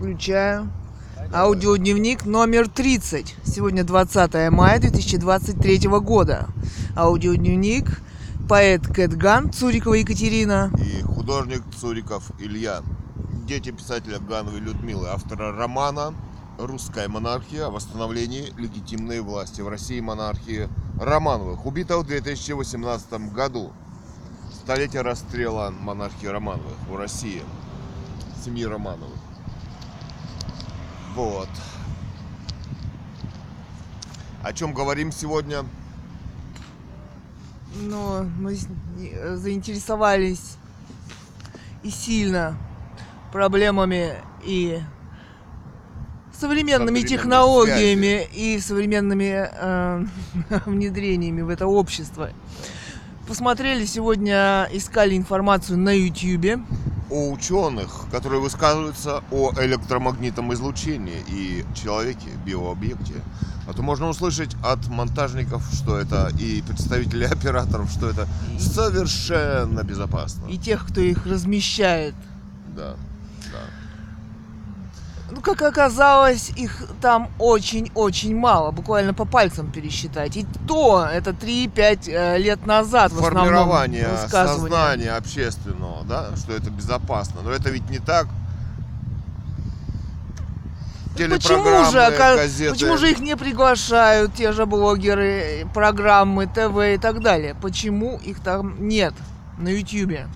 Включаю. Аудиодневник номер 30. Сегодня 20 мая 2023 года. Аудиодневник поэт Кэтган Цурикова Екатерина. И художник Цуриков Илья. Дети писателя Гановой Людмилы, автора романа «Русская монархия. О восстановлении легитимной власти в России монархии Романовых». Убита в 2018 году. Столетие расстрела монархии Романовых в России. Семьи Романовых. Вот. О чем говорим сегодня? Но мы не- заинтересовались и сильно проблемами и современными технологиями и современными э, внедрениями в это общество. Посмотрели сегодня, искали информацию на YouTube. О ученых, которые высказываются о электромагнитном излучении и человеке, биообъекте. А то можно услышать от монтажников, что это, и представителей операторов, что это совершенно безопасно. и тех, кто их размещает. Да, как оказалось, их там очень-очень мало, буквально по пальцам пересчитать. И то это 3-5 э, лет назад в основном Формирование сознания общественного, да, что это безопасно. Но это ведь не так. Почему Телепрограммы, же, газеты. почему же их не приглашают, те же блогеры, программы, ТВ и так далее? Почему их там нет на Ютьюбе?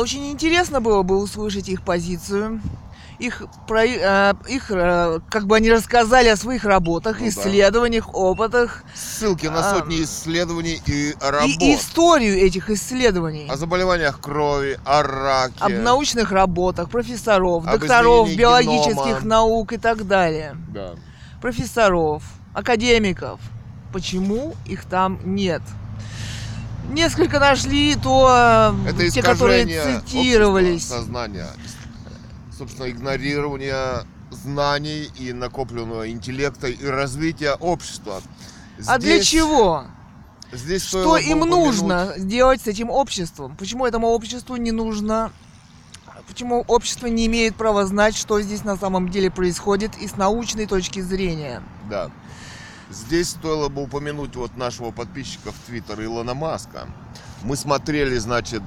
Очень интересно было бы услышать их позицию, их, про, э, их э, как бы они рассказали о своих работах, Ну да. исследованиях, опытах Ссылки на А, сотни исследований и работ. и историю этих исследований. О заболеваниях крови, о раке. об научных работах профессоров, Об докторов биологических генома. наук и так далее. Да. Профессоров, академиков. Почему их там нет? Несколько нашли, то э, Это те, которые цитировались. сознания. Собственно, игнорирование знаний и накопленного интеллекта и развития общества. А для Здесь- чего? Здесь Что им нужно сделать с этим обществом? Почему этому обществу не нужно? Почему общество не имеет права знать, что здесь на самом деле происходит и с научной точки зрения? Да. Здесь стоило бы упомянуть вот нашего подписчика в Твиттер Илона Маска. Мы смотрели, значит,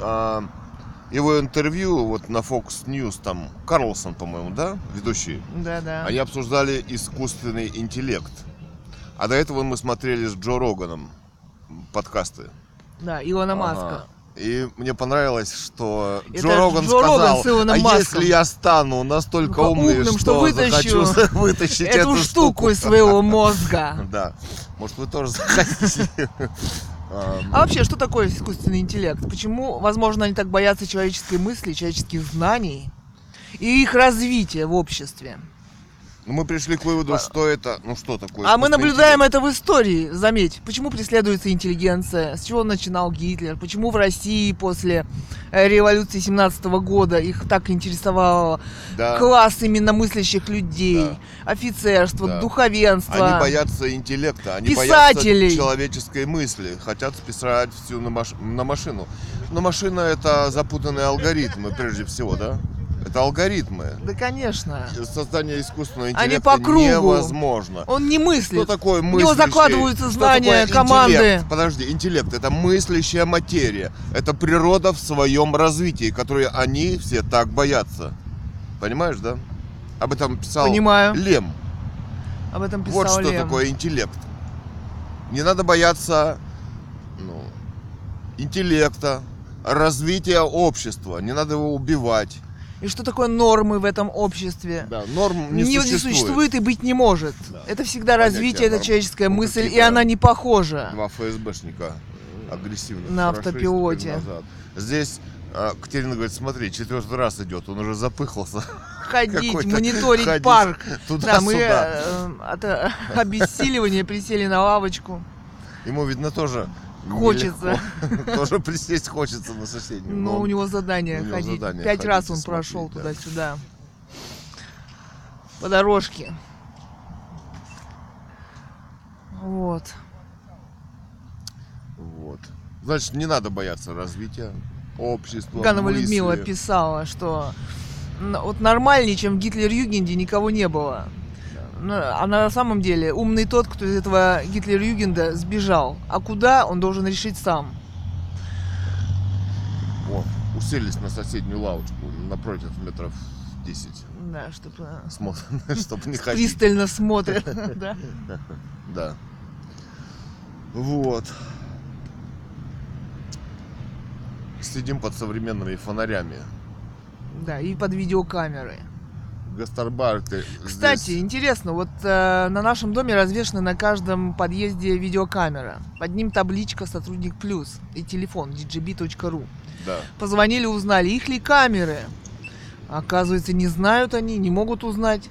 а, его интервью вот на Fox News, там Карлсон, по-моему, да, ведущий? Да-да. Они обсуждали искусственный интеллект. А до этого мы смотрели с Джо Роганом подкасты. Да, Илона Ага. Маска. И мне понравилось, что Это Джо Роган Джо Роган сказал, Илоном а Маском. если я стану настолько умным, умным, что что, вытащу захочу вытащить Эту штуку из своего мозга. Да. Может, вы тоже захотите. А вообще, что такое искусственный интеллект? Почему, возможно, они так боятся человеческой мысли, человеческих знаний и их развития в обществе? Ну, Мы пришли к выводу, что это, ну что такое. А мы наблюдаем интеллект? это в истории, заметь. Почему преследуется интеллигенция? С чего начинал Гитлер? Почему в России после э, революции 17 года их так интересовал Да. класс именно мыслящих людей, Да. офицерство, Да. духовенство? Они боятся интеллекта, они Писателей. боятся человеческой мысли, хотят списать всю на, маш- на машину. Но машина это запутанные алгоритмы, прежде всего, да? Это алгоритмы. Да, конечно. Создание искусственного Они интеллекта по кругу. невозможно. Он не Что мыслит. такое У мыслящий? него закладываются Что знания такое команды. интеллект? Подожди, интеллект это мыслящая материя. Это природа в своем развитии, которую они все так боятся. Понимаешь, да? Об этом писал Понимаю. Лем. Об этом писал Вот что Лем. такое интеллект. Не надо бояться ну, интеллекта, развития общества. Не надо его убивать. И что такое нормы в этом обществе? Да, норм не, не, существует. существует и быть не может. Да. Это всегда Понятие развитие, это норм. человеческая Ну, мысль, и какие-то она не похожа. Два ФСБшника агрессивно. На автопилоте. Здесь а, Катерина говорит, смотри, четвертый раз идет, он уже запыхался. Ходить, мониторить ходить парк. Да, мы Туда-сюда. э, от э, обессиливания присели на лавочку. Ему, видно, тоже Хочется. Тоже присесть хочется на соседнюю. Но он- у него задание ходить. Пять раз он прошел да. туда-сюда. По дорожке. Вот. Вот. Значит, не надо бояться развития. общество, Ганова мысли. Людмила писала, что вот нормальнее, чем в Гитлер-Югенде никого не было. Ну, А на самом деле умный тот, кто из этого Гитлер-Югенда сбежал. А куда, он должен решить сам. Вот, уселись на соседнюю лавочку напротив метров 10. Да, чтобы Смотрим, чтобы не ходить. пристально смотрят. да. Да. Вот. Сидим под современными фонарями. Да, и под видеокамеры. Гастарбайтеры. Кстати, здесь- интересно, вот э, на нашем доме развешена на каждом подъезде видеокамера. Под ним табличка «Сотрудник плюс» и телефон dgb.ru. Да. Позвонили, узнали, их ли камеры. Оказывается, не знают они, не могут узнать.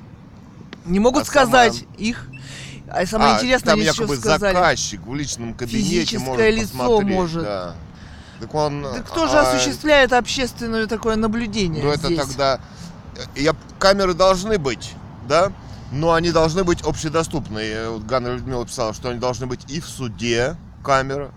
Не могут А сказать сама- их. А самое А, интересное, там якобы сказали. заказчик в личном кабинете Физическое может лицо посмотреть, может. Да. Так он. Да кто же а, осуществляет общественное такое наблюдение Ну это здесь? тогда. Я, камеры должны быть, да? Но они должны быть общедоступные. Вот Ганна Людмила писала, что они должны быть и в суде камера,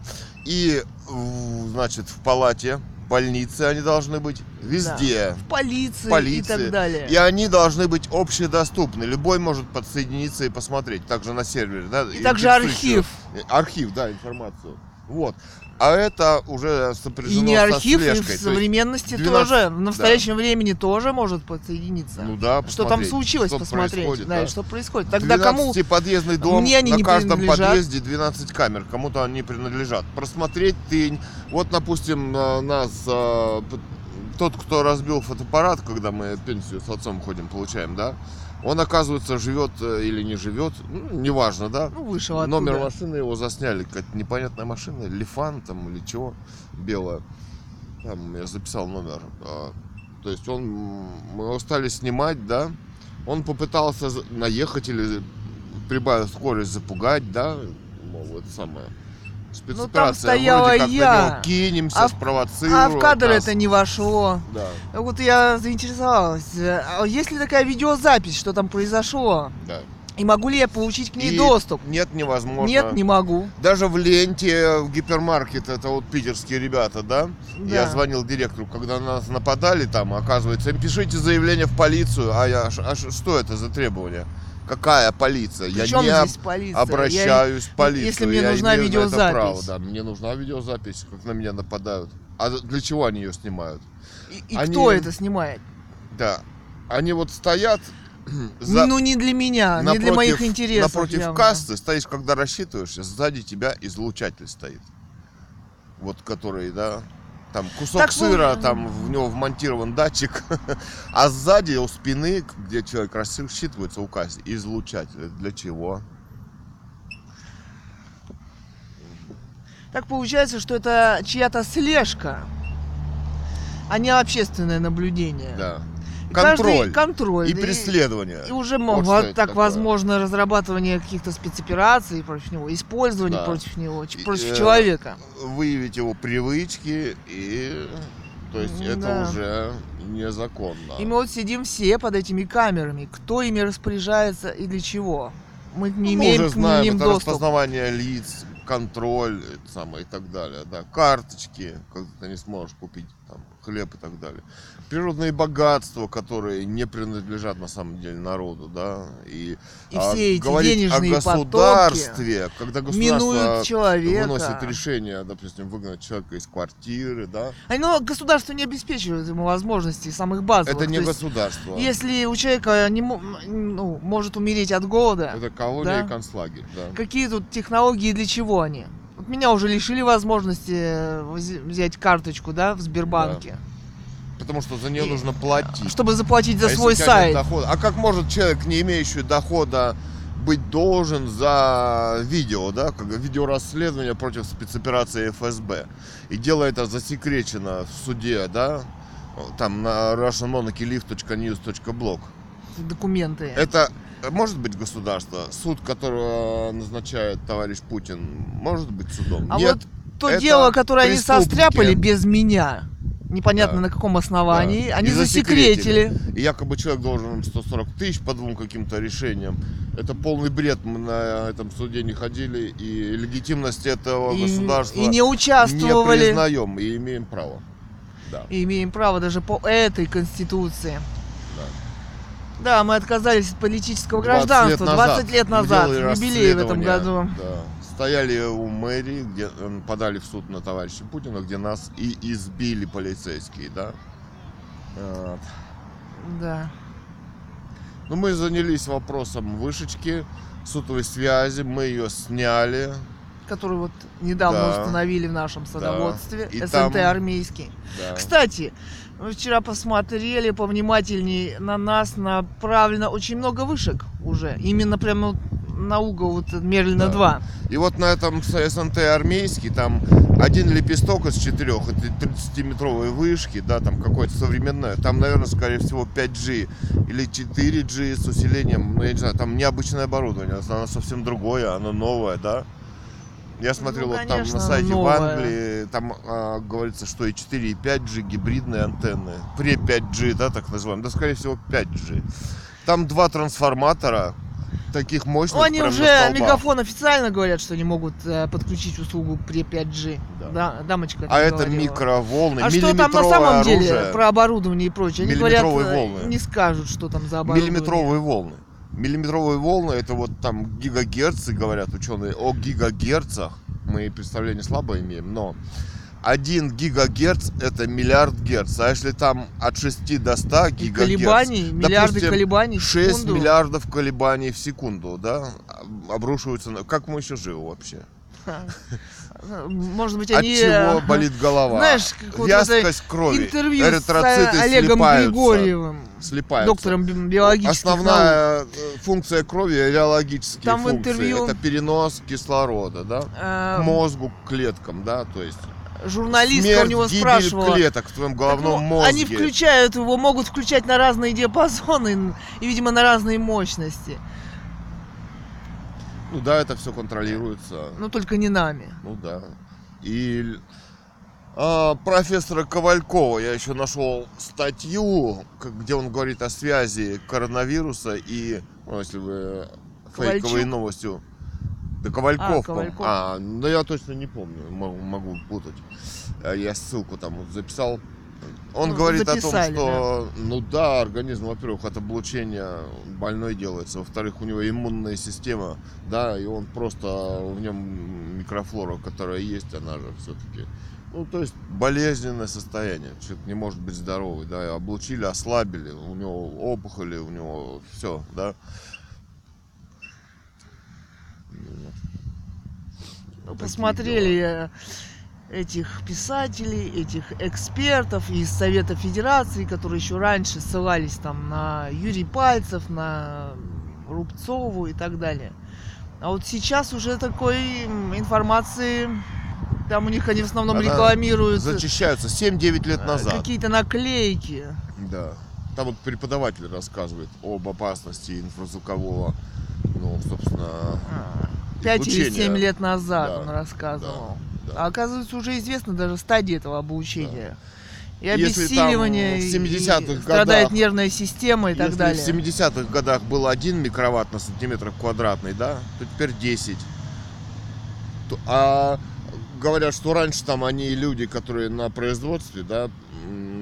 и, в, значит, в палате, больнице они должны быть, везде. В полиции, полиции. и так далее. И они должны быть общедоступны. Любой может подсоединиться и посмотреть. Также на сервере, да? И также интересующую- архив. Архив, да, информацию. Вот. А это уже сопряжено И не со архив, и слежкой. в современности 12 тоже. В настоящем времени тоже может подсоединиться. ну да, что там случилось, что посмотреть. происходит, да, да. и что происходит. Тогда кому 12-подъездный дом, Мне они на не каждом подъезде 12 камер, кому-то они принадлежат. Просмотреть ты... Вот, допустим, нас... п- Тот, кто разбил фотоаппарат, когда мы пенсию с отцом ходим, получаем, да? Он, оказывается, живет э, или не живет, ну, неважно, да? ну, вышел оттуда. Номер машины его засняли, какая-то непонятная машина, Лифан там или чего, белая. Там я записал номер. А, То есть он, мы его стали снимать, да. Он попытался наехать или прибавив скорость запугать, да. Мол, это самое. Спецоперация. стояла Вроде как я. кинемся, А спровоцируем. А в кадр нас. это не вошло. Да, Вот я заинтересовалась. А есть ли такая видеозапись, что там произошло? да. И могу ли я получить к ней И доступ? Нет, невозможно. Нет, не могу. Даже в ленте, в гипермаркет, это вот питерские ребята, да? Я Да. звонил директору, когда на нас нападали там, оказывается, им пишите заявление в полицию. А я, а что это за требование? Какая полиция? Причем я не здесь полиция? обращаюсь в полицию. если мне я нужна видеозапись. право, да, мне нужна видеозапись, как на меня нападают. А для чего они ее снимают? Я- И, и Они- кто это снимает? Да. Они вот стоят за, Ну не для меня, не для моих интересов. напротив явно. кассы, стоишь, когда рассчитываешься, сзади тебя излучатель стоит. Вот который, да, там кусок Так, сыра, ну, там в него вмонтирован датчик, а сзади у спины, где человек рассчитывается, указ, излучатель. Для чего? Так получается, что это чья-то слежка, а не общественное наблюдение. Да. Контроль контроль. и преследование. И уже Вот вот это так такое. возможно разрабатывание каких-то спецопераций против него, использование Да. против него, ч- И, против э, человека. Выявить его привычки и... То есть это Да. уже незаконно. И мы вот сидим все под этими камерами. Кто ими распоряжается и для чего? Мы не Ну, имеем мы уже к знаем, ним это доступ. распознавание лиц, контроль это самое, и так далее. Да. Карточки, когда ты не сможешь купить хлеб и так далее. Природные богатства, которые не принадлежат на самом деле народу, да. И, И а, все эти говорить денежные о государстве, когда государство человека. выносит решение, допустим, выгнать человека из квартиры, да. А, ну, государство не обеспечивает ему возможностей самых базовых. Это не То есть, государство. Если у человека не, ну, может умереть от голода, Это колония Да. и концлагерь, да. какие тут технологии, для чего они? Вот меня уже лишили возможности э, вз- взять карточку, да, в Сбербанке, Потому что за нее И- нужно платить. чтобы заплатить за А свой сайт. дохода? А как может человек, не имеющий дохода, быть должен за видео, да, как видеорасследование против спецоперации ФСБ? И дело это засекречено в суде, да, там на russianmonarchylive.news.blog. Документы. Это может быть государство, суд, которого назначает товарищ Путин, может быть судом? а Нет. вот то дело, которое они состряпали без меня, непонятно Да. на каком основании, Да. они И засекретили. И якобы человек должен им 140 тысяч по двум каким-то решениям. Это полный бред. Мы на этом суде не ходили. И легитимность этого И, государства и не не участвовали. признаем и имеем право. Да. И имеем право даже по этой конституции. Да. Да, мы отказались от политического 20 гражданства 20 лет назад, юбилей в этом году. да. Стояли у мэрии, где подали в суд на товарища Путина, где нас и избили полицейские, да. Вот. Да. Ну, мы занялись вопросом вышечки, сотовой связи, мы ее сняли. Который вот недавно Да. установили в нашем садоводстве. И СНТ там- армейский. Да. Кстати, мы вчера посмотрели повнимательней на нас направлено очень много вышек уже. Именно прямо на угол вот Мерлина Да. 2. И вот на этом СНТ армейский, там один лепесток из четырех, это 30-метровые вышки, да, там какое-то современное, там, наверное, скорее всего 5G или 4G с усилением, ну, я не знаю, там необычное оборудование, оно совсем другое, оно новое, да. Я смотрел Ну, вот там на сайте в новое. Англии, там а, говорится, что и 4, и 5G гибридные антенны, при 5G, да, так называемые, да, скорее всего 5G. Там два трансформатора, таких мощных, Ну, они уже. Мегафон официально говорят, что они могут э, подключить услугу при 5G. Да. Да, дамочка А это говорила. микроволны, А что там на самом оружие, деле про оборудование и прочее? Они говорят, э, волны. не скажут, что там за оборудование. миллиметровые волны. Миллиметровые волны это вот там гигагерцы, говорят ученые, о гигагерцах. Мы представление слабо имеем, но 1 гигагерц это миллиард герц. А если там от 6 до 100 И гигагерц, колебаний, миллиарды допустим, колебаний в 6 секунду. миллиардов колебаний в секунду, да, обрушиваются на... Как мы еще живы вообще? Может быть, От они... чего э, болит голова? знаешь, как вот Вязкость крови, интервью с эритроциты э, Олегом слипаются, Григорьевым, слипаются. доктором би- биологических наук. Основная э, функция крови реологические Там функции. интервью- Это перенос кислорода, да? Э, К мозгу, к клеткам, да, то есть Журналистка смерть, у него спрашивала. клеток в твоем Так, головном ну, мозге. Они включают его, могут включать на разные диапазоны и, видимо, на разные мощности. Ну да, это все контролируется. Но только не нами. Ну да. И а, профессора Ковалькова я еще нашел статью, где он говорит о связи коронавируса и, ну, если вы Ковальчук? новостью. Да Ковальков, А, Ковальков. а, ну я точно не помню, могу, могу путать. Я ссылку там вот записал. Он Ну, говорит записали, о том, что, ну да, организм, во-первых, от облучения больной делается, во-вторых, у него иммунная система, да, и он просто, в нем микрофлора, которая есть, она же все-таки, ну, то есть болезненное состояние, человек не может быть здоровый, да, облучили, ослабили, у него опухоли, у него все, да. Ну, Такие Посмотрели э, этих писателей, этих экспертов из Совета Федерации, которые еще раньше ссылались там на Юрий Пальцев, на Рубцову и так далее. А вот сейчас уже такой информации, там у них они в основном Она рекламируют э, Зачищаются 7 лет назад. какие-то наклейки. Да. Там вот преподаватель рассказывает об опасности инфразвукового, ну, собственно, 5 или Излучение. 7 лет назад Да, он рассказывал. да. А оказывается, уже известно даже стадии этого обучения. И Если обессиливание, там в и 70-х страдает годах- нервная система и так Если далее. в 70-х годах был 1 микроватт на сантиметр квадратный, да, то теперь 10. То- а говорят, что раньше там они люди, которые на производстве, да,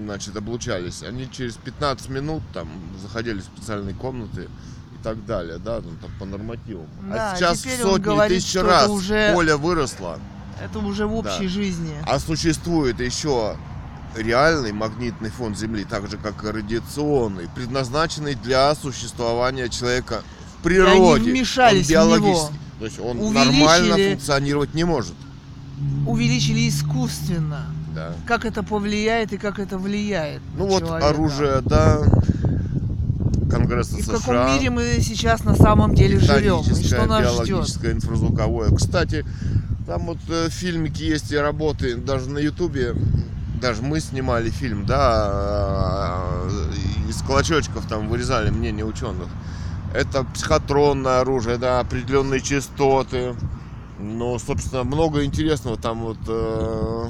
значит, облучались, они через 15 минут там заходили в специальные комнаты и так далее, да, ну, там по нормативам. Да, а сейчас в сотни говорит, тысяч раз уже- поле выросло. Это уже в общей Да. жизни. А существует еще реальный магнитный фон Земли, так же как и радиационный, предназначенный для существования человека в природе. вмешались он в него. То есть он Увеличили- нормально функционировать не может. Увеличили искусственно. Да. Как это повлияет и как это влияет. Ну вот человека. оружие, да, Конгресса И в США. каком мире мы сейчас на самом деле живем? И что нас ждет? инфразвуковое. Кстати, там вот э, фильмики есть и работы, даже на Ютубе, даже мы снимали фильм, да, э, из клочочков там вырезали мнение ученых. Это психотронное оружие, да, определенные частоты. Ну, собственно, много интересного там вот э,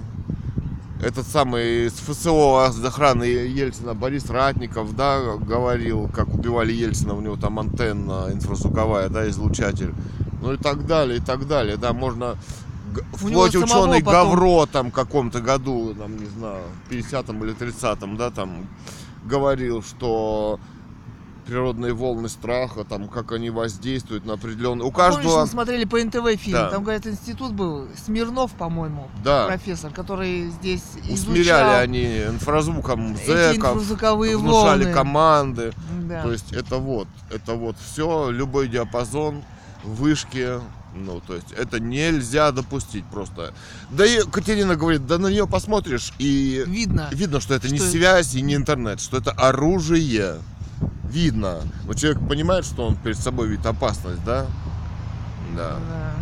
этот самый с ФСО охраны Ельцина Борис Ратников, да, говорил, как убивали Ельцина, у него там антенна инфразвуковая, да, излучатель. Ну и так далее, и так далее, да, можно вплоть ученый потом- Гавро там каком-то году, там, не знаю, в 50-м или 30-м, да, там говорил, что природные волны страха, там, как они воздействуют на определенные... У А Помнишь, каждого... мы смотрели по НТВ фильм, Да. там, говорят, институт был, Смирнов, по-моему, Да. профессор, который здесь Усмиряли изучал они инфразвуком зэков, инфразвуковые внушали волны. команды. Да. То есть это вот, это вот все, любой диапазон, вышки, ну, то есть это нельзя допустить просто. Да и Катерина говорит, да на нее посмотришь и Видно. видно, что это не Что- связь и не интернет, что это оружие. Видно. Но человек понимает, что он перед собой видит опасность, да? Да. Да.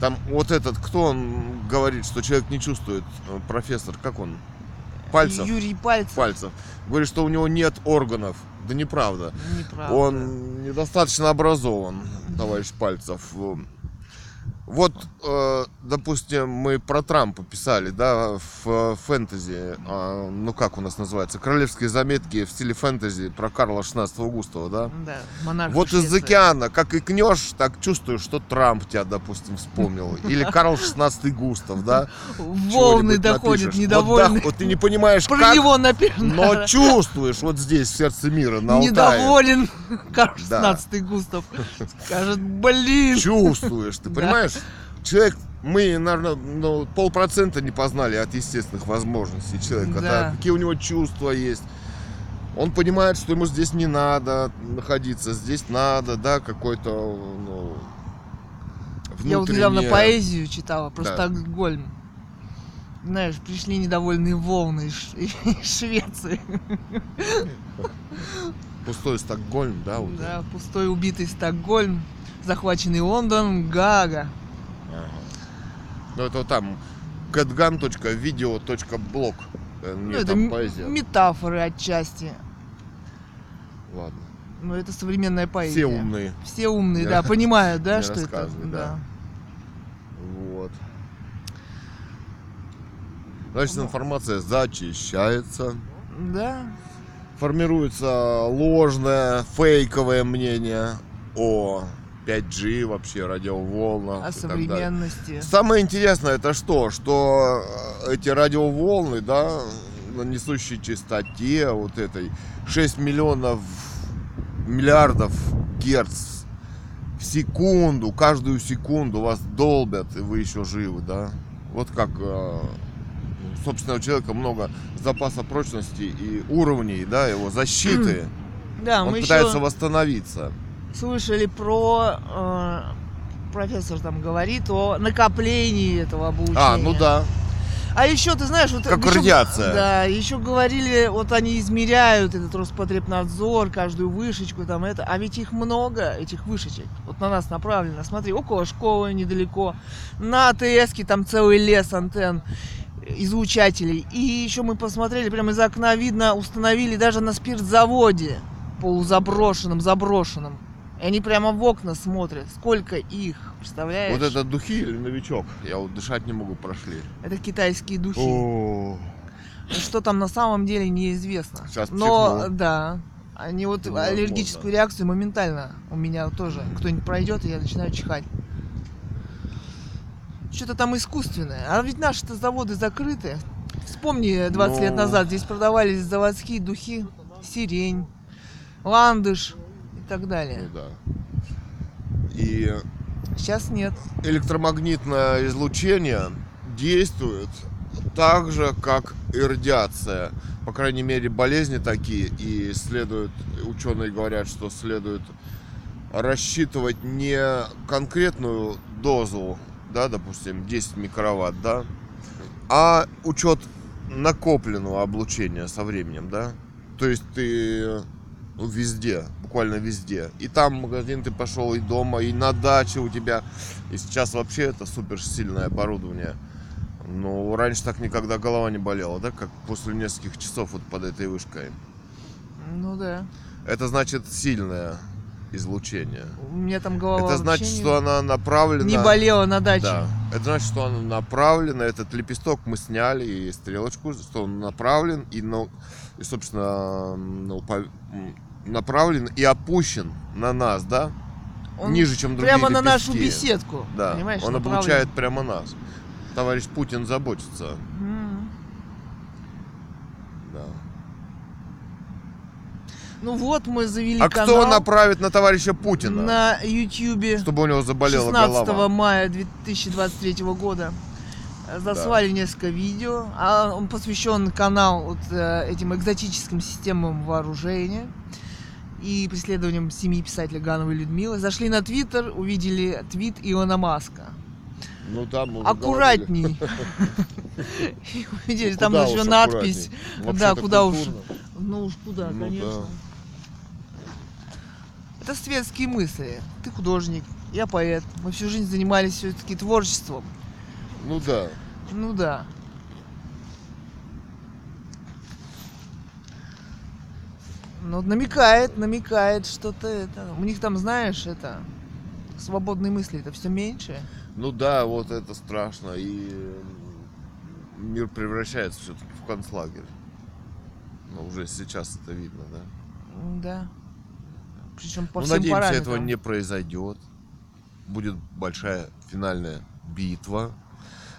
Там вот этот, кто он говорит, что человек не чувствует, э, профессор, как он? Пальцев. Юрий Пальцев. Пальцев. Говорит, что у него нет органов. Да неправда. Неправда. Он недостаточно образован, товарищ Пальцев. Вот, э, допустим, мы про Трампа писали, да, в фэнтези, а, ну как у нас называется, королевские заметки в стиле фэнтези про Карла 16 Густава, да? Да, монарх Вот из океана, как икнешь, так чувствуешь, что Трамп тебя, допустим, вспомнил. Или Карл 16 Густав, да? Волны доходят, недовольны. Вот, ты не понимаешь, Про как, него написано. но чувствуешь вот здесь, в сердце мира, на. Недоволен Карл Да. 16 Густав. Скажет, блин. чувствуешь, ты понимаешь? Человек, мы, наверное, ну, полпроцента не познали от естественных возможностей человека. Да. да, какие у него чувства есть. Он понимает, что ему здесь не надо находиться, здесь надо, да, какой-то, ну, Я вот недавно внутреннее- поэзию читала про Да. Стокгольм. Знаешь, пришли недовольные волны из из Швеции. Пустой Стокгольм, да, вот. Да, пустой убитый Стокгольм, захваченный Лондон, Гага. Ну, это там catgun.video.blog. Э, Ну, это там поэзия. метафоры отчасти. Ладно. Но это современная поэзия. Все умные. Все умные, да, понимают, да, что это. Да. Вот. Значит, Ну. информация зачищается. Да. Формируется ложное, фейковое мнение о 5G, вообще радиоволнах. О современности. Самое интересное это что? Что э, эти радиоволны, да, на несущей частоте вот этой 6 миллионов миллиардов герц в секунду, каждую секунду вас долбят, и вы еще живы, да? Вот как э, собственно у человека много запаса прочности и уровней, да, его защиты. Да, Он мы пытается еще восстановиться. Слышали про э, профессор там говорит о накоплении этого обучения. А, ну да. А еще, ты знаешь, вот Как еще- радиация. Да, еще говорили, вот они измеряют этот Роспотребнадзор, каждую вышечку там это, а ведь их много, этих вышечек, вот на нас направлено. Смотри, около школы недалеко, на АТСке там целый лес антенн излучателей. И еще мы посмотрели, прямо из окна видно, установили даже на спиртзаводе, полузаброшенном, заброшенном. И они прямо в окна смотрят, сколько их, представляешь? Вот это духи или новичок? Я вот дышать не могу, прошли. Это китайские духи. О, Что там на самом деле неизвестно. Сейчас Но чихну. да, они вот Ну, аллергическую возможно. реакцию моментально у меня тоже. Кто-нибудь пройдет, и я начинаю чихать. Что-то там искусственное. А ведь наши-то заводы закрыты. Вспомни, 20 лет Ну. назад здесь продавались заводские духи, сирень, ландыш так Ну далее. да. И Сейчас нет. электромагнитное излучение действует так же, как и радиация. По крайней мере, болезни такие, и следует, ученые говорят, что следует рассчитывать не конкретную дозу, да, допустим, 10 микроватт, да, а учет накопленного облучения со временем, да. То есть ты ну, везде, буквально везде. И там в магазин ты пошел, и дома, и на даче у тебя. И сейчас вообще это супер сильное оборудование. Ну, раньше так никогда голова не болела, да, как после нескольких часов вот под этой вышкой. Ну да. Это значит сильное излучение. У меня там голова это значит, что она направлена... не болела на даче. Да. Это значит, что она направлена, этот лепесток мы сняли и стрелочку, что он направлен и, ну, и собственно, ну, по- м, направлен и опущен на нас, да? Он ниже, чем другие прямо на нашу лепестки. беседку. Да, Понимаешь, он направлен. облучает прямо нас. Товарищ Путин заботится. М. Да. Ну вот мы завели А канал кто направит на товарища Путина? на Ютьюбе Чтобы у него заболела 16 голова. мая 2023 года. Заслали несколько видео. А он посвящен канал вот э, этим экзотическим системам вооружения и преследованиям семьи писателя Гановой Людмилы. Зашли на Твиттер, увидели твит Илона Маска. Ну там уже Аккуратней. Увидели, там еще надпись. Да, куда уж. Ну уж куда, Ну конечно. Это светские мысли. Ты художник, я поэт. Мы всю жизнь занимались все-таки творчеством. Ну да. Ну да. Ну, намекает, намекает что-то это. У них там, знаешь, это свободные мысли, это все меньше. Ну да, вот это страшно. И мир превращается все-таки в концлагерь. Ну, уже сейчас это видно, да? Да. Причем по ну, всем надеемся, параметрам. этого не произойдет. Будет большая финальная битва,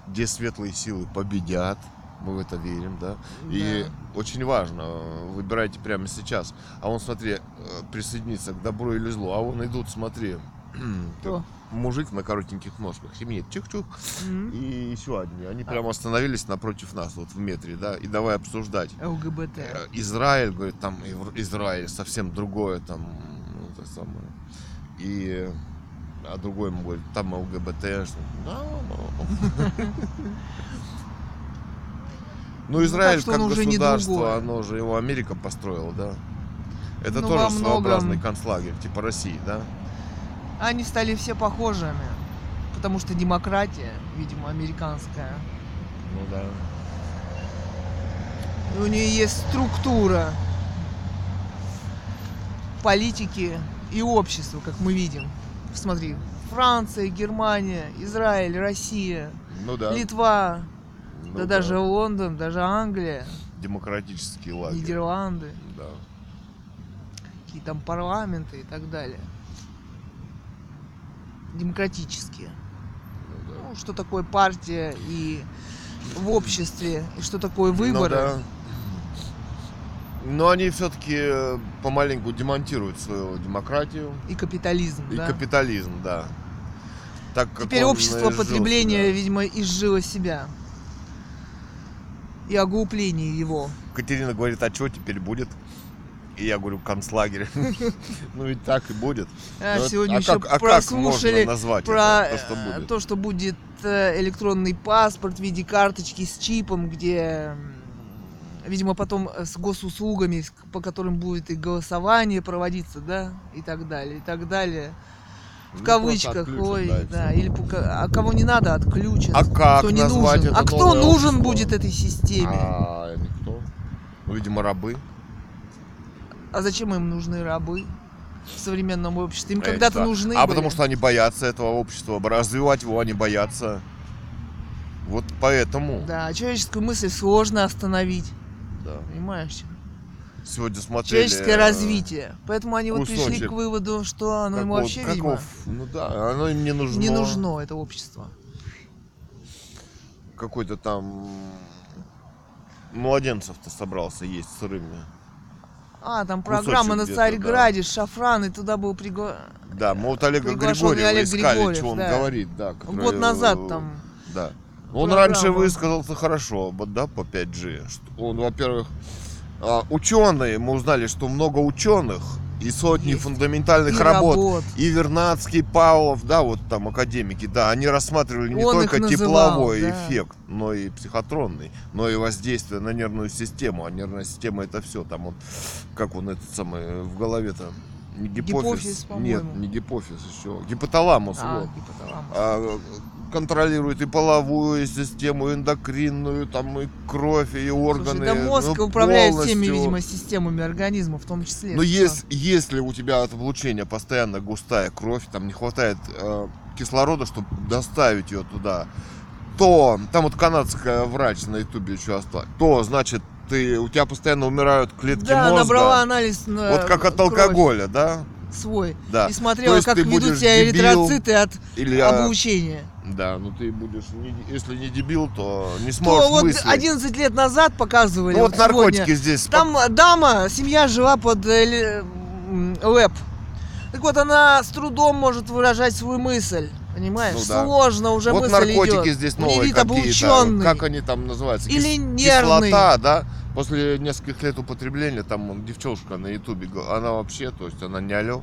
где светлые силы победят. Мы в это верим, да. И Да. очень важно, выбирайте прямо сейчас. А он, смотри, э, присоединится к добру или злу. А он идут, смотри, Кто? мужик на коротеньких ножках, химнит, чух-чух, М? и еще одни. Они А. прямо остановились напротив нас, вот в метре, да, и давай обсуждать. ЛГБТ. Э, Израиль, говорит, там Израиль совсем другое, там, ну, это самое. И, а другой ему говорит, там ЛГБТ, что да, ну. Ну, Ну, Израиль так что как государство, оно же его Америка построила, да. Это Ну, тоже во многом- своеобразный концлагерь, типа России, да? Они стали все похожими. Потому что демократия, видимо, американская. Ну да. И у нее есть структура политики и общества, как мы видим. Смотри, Франция, Германия, Израиль, Россия, Ну да. Литва, Ну да, даже Лондон, даже Англия, Демократический лагерь. Нидерланды, Да. какие там парламенты и так далее. Демократические. Ну да. Ну, что такое партия и в обществе, и что такое выборы. Ну, да. Но они все-таки помаленьку демонтируют свою демократию И капитализм, и да. капитализм, да. Так как Теперь общество изжил потребления, себя. видимо, изжило себя. И оглупление его. Катерина говорит, а что теперь будет? И я говорю, концлагерь. Ну ведь так и будет. А, Ну, сегодня а еще а прослушали про то, что э, будет? будет э, электронный паспорт в виде карточки с чипом, где, видимо, потом э, с госуслугами, по которым будет и голосование проводиться, да, и так далее, и так далее. В Ну, кавычках, просто отключат, ой, да, или а кого не надо, отключат. А как кто не назвать нужен? это а кто нужен общество? будет этой системе? А никто. Ну, видимо, рабы. А зачем им нужны рабы в современном обществе? Им когда-то нужны А были. потому что они боятся этого общества. Развивать его они боятся. Вот поэтому. Да, человеческую мысль сложно остановить, Да. понимаешь? Сегодня смотрели. Человеческое э, развитие. Поэтому они вот пришли к выводу, что оно ему какого- вообще, видимо, каков- Ну да, оно им не нужно. не нужно, это общество. Какой-то там младенцев-то собрался есть сырыми. А, там программа на Царьграде, Шафран, и туда был пригла... Да, мы вот Олега Григорьева Олег искали, Григорьев, что он да. говорит, да. который, год назад там. Да. Он программа. раньше высказался хорошо, да, по 5G. Что Он, во-первых, ученые, мы узнали, что много ученых и сотни Есть. фундаментальных И работ. работ. И Вернадский, Павлов, да, вот там академики, да, они рассматривали не Он только называл, тепловой да. эффект, но и психотронный, но и воздействие на нервную систему. А нервная система это все. Там вот, как он этот самый в голове-то. Не гипофиз. Гипофиз, Нет, не гипофиз еще. Гипоталамус. А, вот. гипоталамус. А, контролирует и половую систему, и эндокринную, там и кровь, и органы. Слушай, да мозг ну, управляет всеми, полностью. видимо, системами организма, в том числе. Но Всё. есть, если у тебя от облучения постоянно густая кровь, там не хватает э, кислорода, чтобы доставить ее туда, то там вот канадская врач на ютубе еще осталась, то значит ты у тебя постоянно умирают клетки Да, мозга. набрала анализ на Вот как от кровь. алкоголя, да? Свой Да. и То смотрела, как ведут себя эритроциты от Или, облучения. Да, ну ты будешь, не- если не дебил, то не То сможешь вот мыслить. 11 лет назад показывали. Ну вот сегодня. наркотики здесь. Там дама, семья жила под э, ЛЭП. Так вот, она с трудом может выражать свою мысль. Понимаешь? Ну да. Сложно уже вот мысль наркотики идет. здесь новые какие-то. Как они там называются? Или Кис- нервный. Кислота, да? После нескольких лет употребления, там вон, девчонка на ютубе, она вообще, то есть она не алё.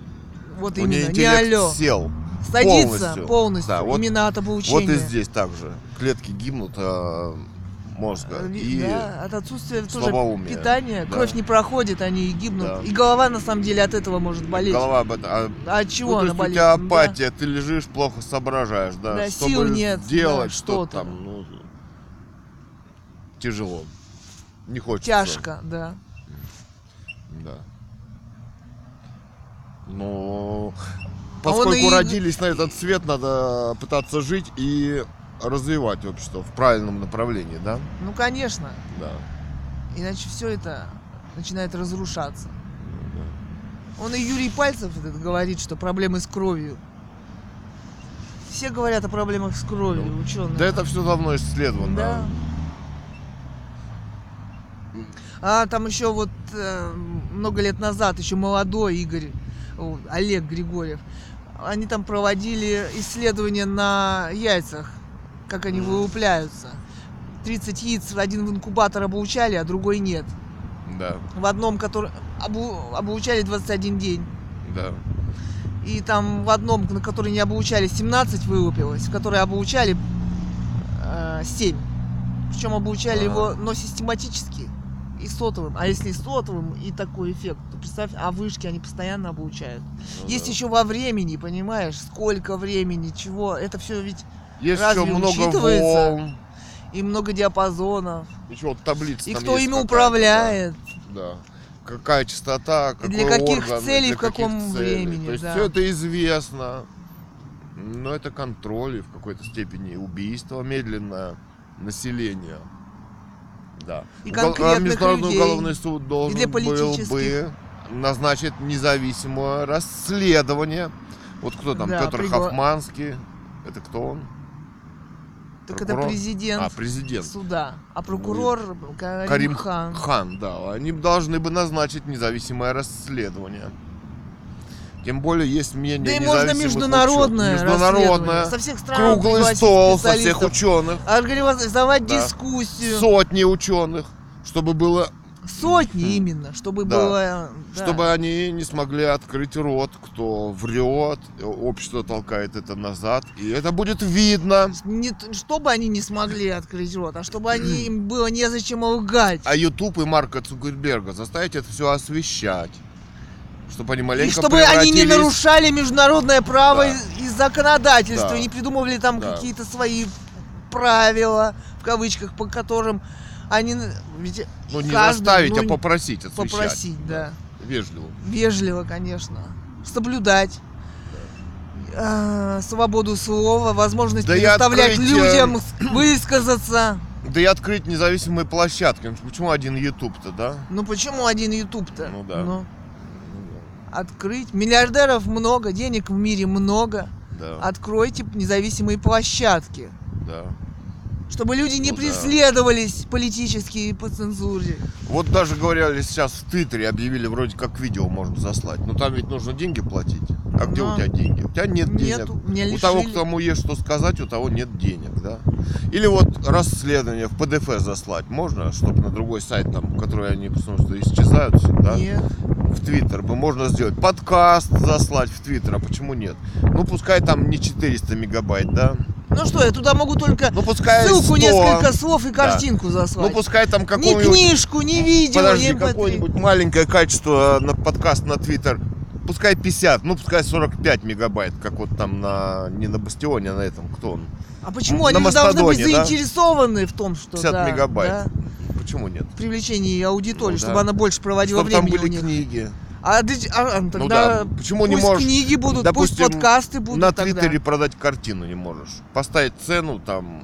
Вот У нее именно, не интеллект алло. сел. Садится полностью. полностью. Да, вот- именно от облучения. Вот и здесь также. Клетки гибнут а, мозга. Э, И да, от отсутствия тоже питания, Да. кровь не проходит, они и гибнут. Да. И голова на самом деле от этого может болеть. голова об этом. а, А от чего ну, она болеет? у тебя Да. апатия, ты лежишь, плохо соображаешь, да. Да, сил нет, делать да, что-то. там, ну, тяжело. Не хочется. Тяжко, да. Да. Но А поскольку и- родились на этот свет, надо пытаться жить и развивать общество в правильном направлении, да? Ну, конечно. Да. Иначе все это начинает разрушаться. да. Он и Юрий Пальцев этот говорит, что проблемы с кровью. Все говорят о проблемах с кровью, Ну, ученые. Да это все давно исследовано. Да. А там еще вот э, много лет назад, еще молодой Игорь, о, Олег Григорьев, они там проводили исследования на яйцах, как они вылупляются. 30 яиц один в инкубатор обучали, а другой нет. Да, В одном, который обу- обучали 21 день. да. И там в одном, на который не обучали, 17 вылупилось, в который обучали э, 7. Причем обучали Ага. его, но систематически и сотовым. А если и сотовым, и такой эффект, то представь, а вышки они постоянно обучают. Ну Есть да. еще во времени, понимаешь, сколько времени, чего. Это все ведь Есть разве еще много учитывается? волн. и много диапазонов. Еще вот таблица И кто ими управляет. Да. да. Какая частота, какой для каких орган, целей, для в каком целей. времени, То есть да. все это известно. Но это контроль и в какой-то степени убийство медленное населения. Да. И Угол- конкретных Международный людей. уголовный суд должен для был бы назначить независимое расследование. Вот кто там, Да, Петр пригла- Хохманский. Это кто он? Так Прокурор? это президент А, президент. суда. А прокурор Карим, Карим Хан. Хан, да. Они должны бы назначить независимое расследование. Тем более есть мнение Да и можно международное. Международное. Со всех стран Круглый стол со всех ученых. Организовать Да. дискуссию. Сотни ученых. Чтобы было Сотни именно, чтобы Да. было... да. Чтобы они не смогли открыть рот, кто врет, общество толкает это назад, и это будет видно. Не чтобы они не смогли открыть рот, а чтобы они, им было незачем лгать. А YouTube и Марка Цукерберга заставить это все освещать. Чтобы они маленько И чтобы они не нарушали международное право Да. и, и законодательство, Да. не придумывали там Да. какие-то свои правила, в кавычках, по которым они... Ведь Ну, не каждый, заставить, ну, а попросить освещать. попросить, да. Вежливо. Вежливо, конечно. Соблюдать. а, свободу слова, возможность Да предоставлять открыть, э, людям с- высказаться. Да и открыть независимые площадки. Ну, Почему один YouTube-то, да? Ну почему один YouTube-то? Ну да. Открыть. Миллиардеров много, денег в мире много. Да, Откройте независимые площадки. да. Чтобы люди не Ну да. преследовались политически и по цензуре. Вот даже говорили сейчас в Твиттере, объявили вроде как видео можно заслать. Но там ведь нужно деньги платить. А где Ну, у тебя деньги? У тебя нет Нету, денег. меня У того, лишили. кому есть что сказать, у того нет денег, да? Или вот расследование в PDF заслать можно, чтобы на другой сайт, там, который они потому что исчезают всегда, Нет. в Твиттер бы можно сделать. Подкаст заслать в Твиттер, а почему нет? Ну, пускай там не 400 мегабайт, да? Ну что, я туда могу только Ну, пускай ссылку, 100. несколько слов и картинку заслать. Ну, пускай там ни какой-нибудь... книжку, ни видео, Подожди, ни MP3. какое-нибудь маленькое качество на подкаст на Твиттер. Пускай 50, ну пускай 45 мегабайт, как вот там на не на Бастионе, а на этом, кто он? А почему на они должны быть да? заинтересованы в том, что 50 да, мегабайт. да, Почему нет? в привлечении аудитории, Ну, чтобы да. она больше проводила Чтобы там времени были у них. книги. А, а, а, Ну тогда да, почему не пусть можешь, книги будут, допустим, пусть подкасты будут на тогда. Твиттере продать картину не можешь. Поставить цену там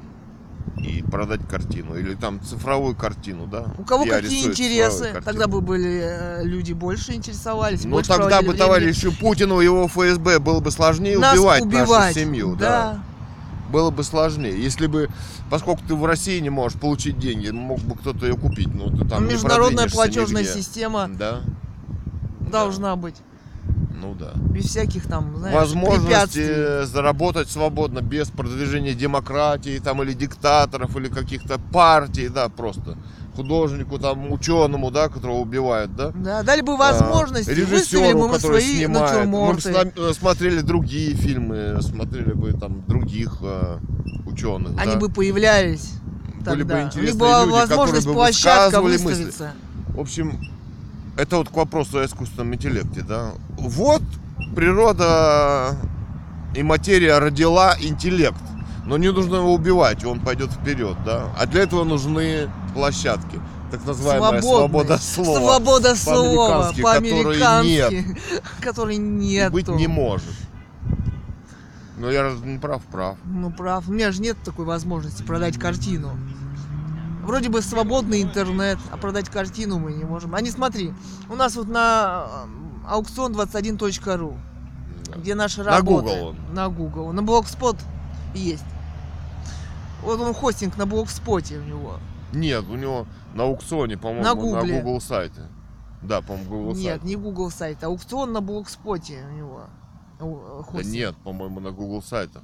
и продать картину. Или там цифровую картину, да? У кого Я какие интересы, тогда бы были э, люди больше интересовались. Ну больше тогда бы времени. товарищу Путину его ФСБ было бы сложнее Нас убивать, убивать. нашу семью. Да. да. Было бы сложнее. Если бы, поскольку ты в России не можешь получить деньги, мог бы кто-то ее купить. Но ты там Ну, не Международная продвинешься платежная нигде. система Да, должна быть. Ну да. Без всяких там, знаешь, Возможности препятствий. заработать свободно, без продвижения демократии там или диктаторов, или каких-то партий, да, просто. Художнику, там, ученому, да, которого убивают, да. Да, дали бы возможность, А, режиссеру, бы мы который свои снимает. Мы бы э, смотрели другие фильмы, смотрели бы там других э, ученых. Они да. бы появлялись. Были бы тогда. Них интересные была люди, возможность которые бы площадка высказывали мысли. В общем, это вот к вопросу о искусственном интеллекте, да. Вот природа и материя родила интеллект. Но не нужно его убивать, он пойдет вперед, да. А для этого нужны площадки. Так называемая свобода Свободный. слова. Свобода слова по-американски, И нет. быть не может. Но я не прав, прав. Ну, прав. У меня же нет такой возможности продать картину. Вроде бы свободный интернет, а продать картину мы не можем. А не смотри, у нас вот на аукцион21.ру, Да. где наши На работы. Google он. На Google. На Блогспот есть. Вот он хостинг на Блогспоте у него. Нет, у него на аукционе, по-моему, На на. Google сайте. Да, по-моему, Google Нет, сайт. не Google сайт, а аукцион на Блогспоте у него. э, Да хостинг. нет, по-моему, на Google сайтах.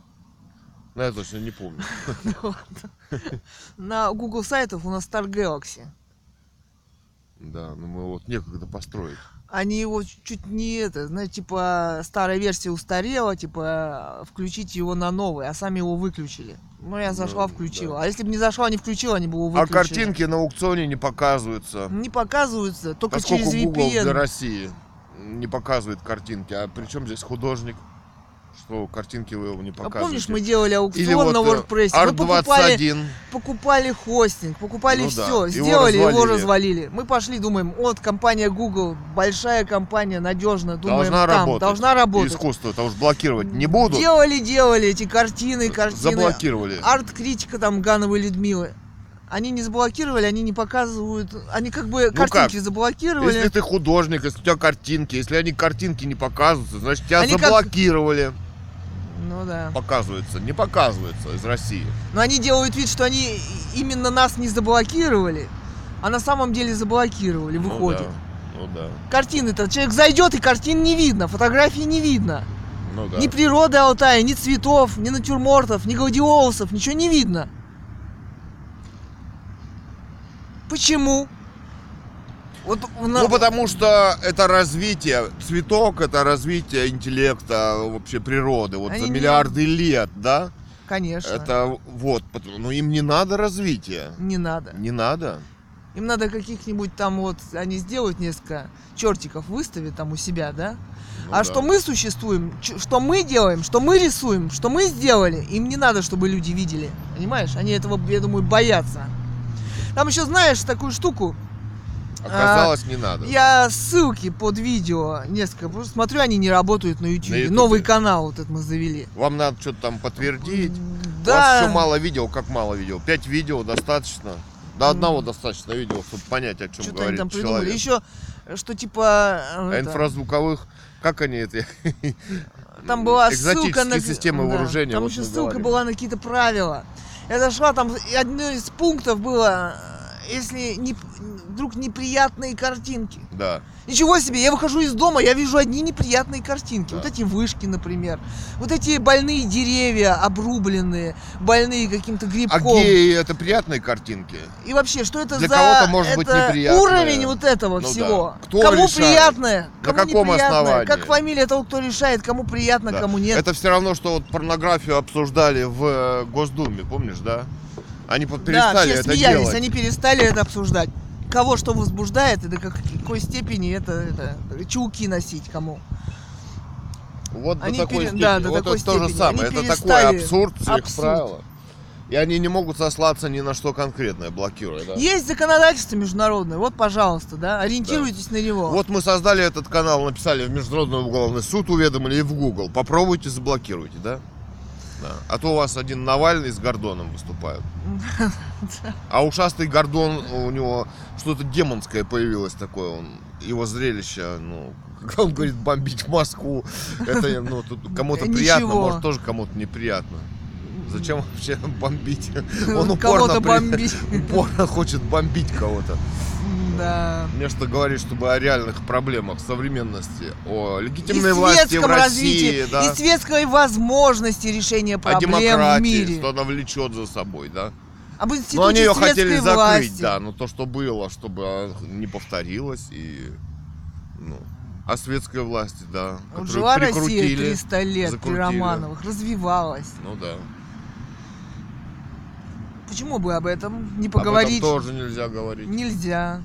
Ну, я точно не помню. На Google сайтах у нас Star Galaxy. Да, но мы вот некогда построить. Они его чуть не это, знаете, типа старая версия устарела, типа включить его на новый, а сами его выключили. Ну я зашла, Ну, включила. да. А если бы не зашла, не включила, они бы его А выключили. картинки на аукционе не показываются. не показываются, только Поскольку через Google для VPN. России не показывает картинки. А при чем здесь художник? Что картинки вы его не А показываете? помнишь, мы делали Или аукцион вот на э, WordPress, мы покупали, Art21. покупали хостинг, покупали Ну да, все, его сделали, его развалили. развалили. Мы пошли, думаем, вот компания Google, большая компания, надежная, думаем, Должна там работать. должна работать. Искусство, это уж блокировать не будут. Делали, делали эти картины, картины. Заблокировали. Арт-критика там Гановой Людмилы. Они не заблокировали, они не показывают. Они как бы Ну картинки как? заблокировали. Если ты художник, если у тебя картинки, если они картинки не показываются, значит тебя Они как- заблокировали. Ну да. Показывается, не показывается из России. Но они делают вид, что они именно нас не заблокировали, а на самом деле заблокировали, выходит. Ну да, ну Картины-то человек зайдет и картин не видно, фотографии не видно. да, ну да. Ни природы Алтая, ни цветов, ни натюрмортов, ни гладиолусов, ничего не видно. Почему? Вот на- Ну потому что это развитие, цветок это развитие интеллекта, вообще природы, вот Они за не- миллиарды лет, да? Конечно. Это вот, потому- ну им не надо развития. Не надо. Не надо. Им надо каких-нибудь там вот, они сделают несколько чертиков, выставят там у себя, да? Ну а да. что мы существуем, что мы делаем, что мы рисуем, что мы сделали, им не надо, чтобы люди видели. Понимаешь? Они этого, я думаю, боятся. Там еще знаешь такую штуку. Оказалось, не надо. Я ссылки под видео несколько. Просто смотрю, они не работают на YouTube. ютубе. Новый канал вот этот мы завели. Вам надо что-то там подтвердить. У вас Да. еще мало видео, как мало видео? Пять видео достаточно. До одного достаточно видео, чтобы понять, о чем они говорит там придумали. человек. Еще, что типа... А инфразвуковых, как они это? Там была ссылка на... системы да, вооружения. Там вот еще ссылка говорим. была на какие-то правила. Я зашла, там одно из пунктов было, если не, вдруг неприятные картинки. Да. Ничего себе, я выхожу из дома, я вижу одни неприятные картинки. Да. Вот эти вышки, например. Вот эти больные деревья, обрубленные, больные каким-то А грибком. геи это приятные картинки? И вообще, что это Для за кого-то может быть это неприятное. уровень вот этого Ну всего? да. Кто кому решает? приятное, На кому каком неприятное, основании? как фамилия того, кто решает, кому приятно, Да. кому нет. Это все равно, что вот порнографию обсуждали в э, Госдуме, помнишь, да? Они вот да, перестали все это смеялись, делать. они перестали это обсуждать. Кого что возбуждает и до какой степени это, это чулки носить кому. Вот Они до такой пере- степени. да, до вот такой это то же степени. самое. Они это такой перестали- абсурд всех абсурд. правил. И они не могут сослаться ни на что конкретное, блокируя, да? Есть законодательство международное, вот, пожалуйста, да, ориентируйтесь на него. Вот мы создали этот канал, написали в Международный уголовный суд, уведомили и в Google. Попробуйте, заблокируйте, да? Да. А то у вас один Навальный с Гордоном выступают. А ушастый Гордон, у него что-то демонское появилось такое. Он, его зрелище, ну, когда он говорит бомбить Москву, это ну, кому-то приятно, Ничего. может тоже кому-то неприятно. Зачем вообще бомбить? Он упорно, бомбить. упорно хочет бомбить кого-то. Да. Мне что говорит, чтобы о реальных проблемах современности, о легитимной и власти в России, развитии, да, и светской возможности решения о проблем в демократии, мире. что она влечет за собой, да. Об Но институте они ее хотели закрыть, власти. да, но то, что было, чтобы а, не повторилось и, ну, о светской власти, да, Вот жила Россия прикрутили. 300 лет закрутили. при Романовых, развивалась. Ну да. Почему бы об этом не Об поговорить? этом тоже нельзя говорить. Нельзя.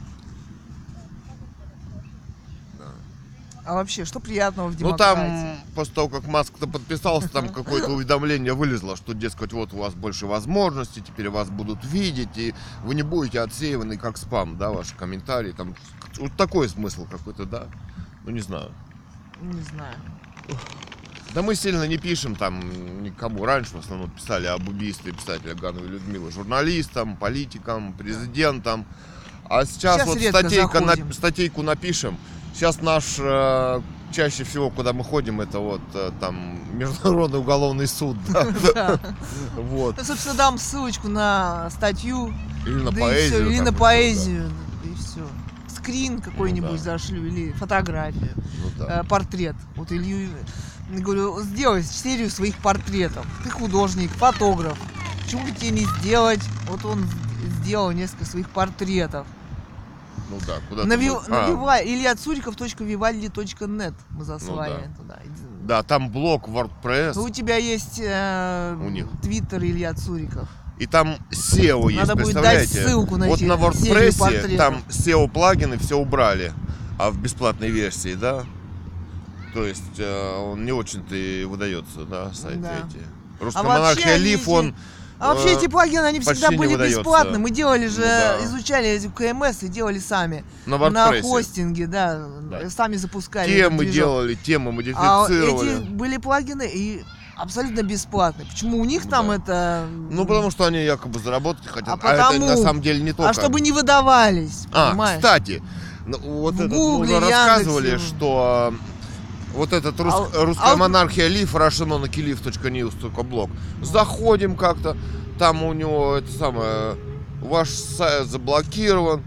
А вообще, что приятного в Ну демократии? там, после того, как Маск-то подписался, там какое-то уведомление вылезло, что, дескать, вот у вас больше возможностей, теперь вас будут видеть, и вы не будете отсеиваны как спам, да, ваши комментарии, там, вот такой смысл какой-то, да, ну не знаю. Не знаю. Да мы сильно не пишем там никому. Раньше в основном писали об убийстве писателя Гановой Людмилы журналистам, политикам, президентам. А сейчас, Сейчас вот статейка на- статейку напишем. Сейчас наш э, чаще всего, куда мы ходим, это вот э, там Международный уголовный суд. Вот. Ну, собственно, дам ссылочку на статью, Или на поэзию. или на поэзию, и все. Скрин какой-нибудь Ну зашлю, или фотографию. Ну э, портрет. Вот Илью, я говорю, сделай серию своих портретов. Ты художник, фотограф. Почему бы тебе не сделать? Вот он сделал несколько своих портретов. Ну да, куда Нави... ты- а, Навивай, ильяцуриков.вивальди.нет мы заслали Ну туда. Да, там блог WordPress. Ну, у тебя есть э, У них. твиттер Илья Цуриков. И там SEO есть, Надо будет представляете? дать ссылку на Вот на WordPress там SEO плагины все убрали, а в бесплатной версии, да? То есть э, он не очень-то и выдается, да, сайты Да. эти. Русская А монархия они Лив, эти- он... А вообще э, эти плагины, они всегда были бесплатны. Мы делали же, да. изучали эти КМС и делали сами. на На хостинге, да, Да. сами запускали. Темы делали, темы А модифицировали. эти были плагины и абсолютно бесплатные. Почему у них Ну там да. это... Ну, потому что они якобы заработать хотят. А А, это потому- на самом деле не только. А чтобы не выдавались, А, понимаешь? кстати, ну, вот В этот, мы уже рассказывали, Яндексе. что вот этот рус- Ал- русская ал- монархия Лив, russianmonarchyliv.news.blog. Заходим как-то, там у него это самое, ваш сайт заблокирован.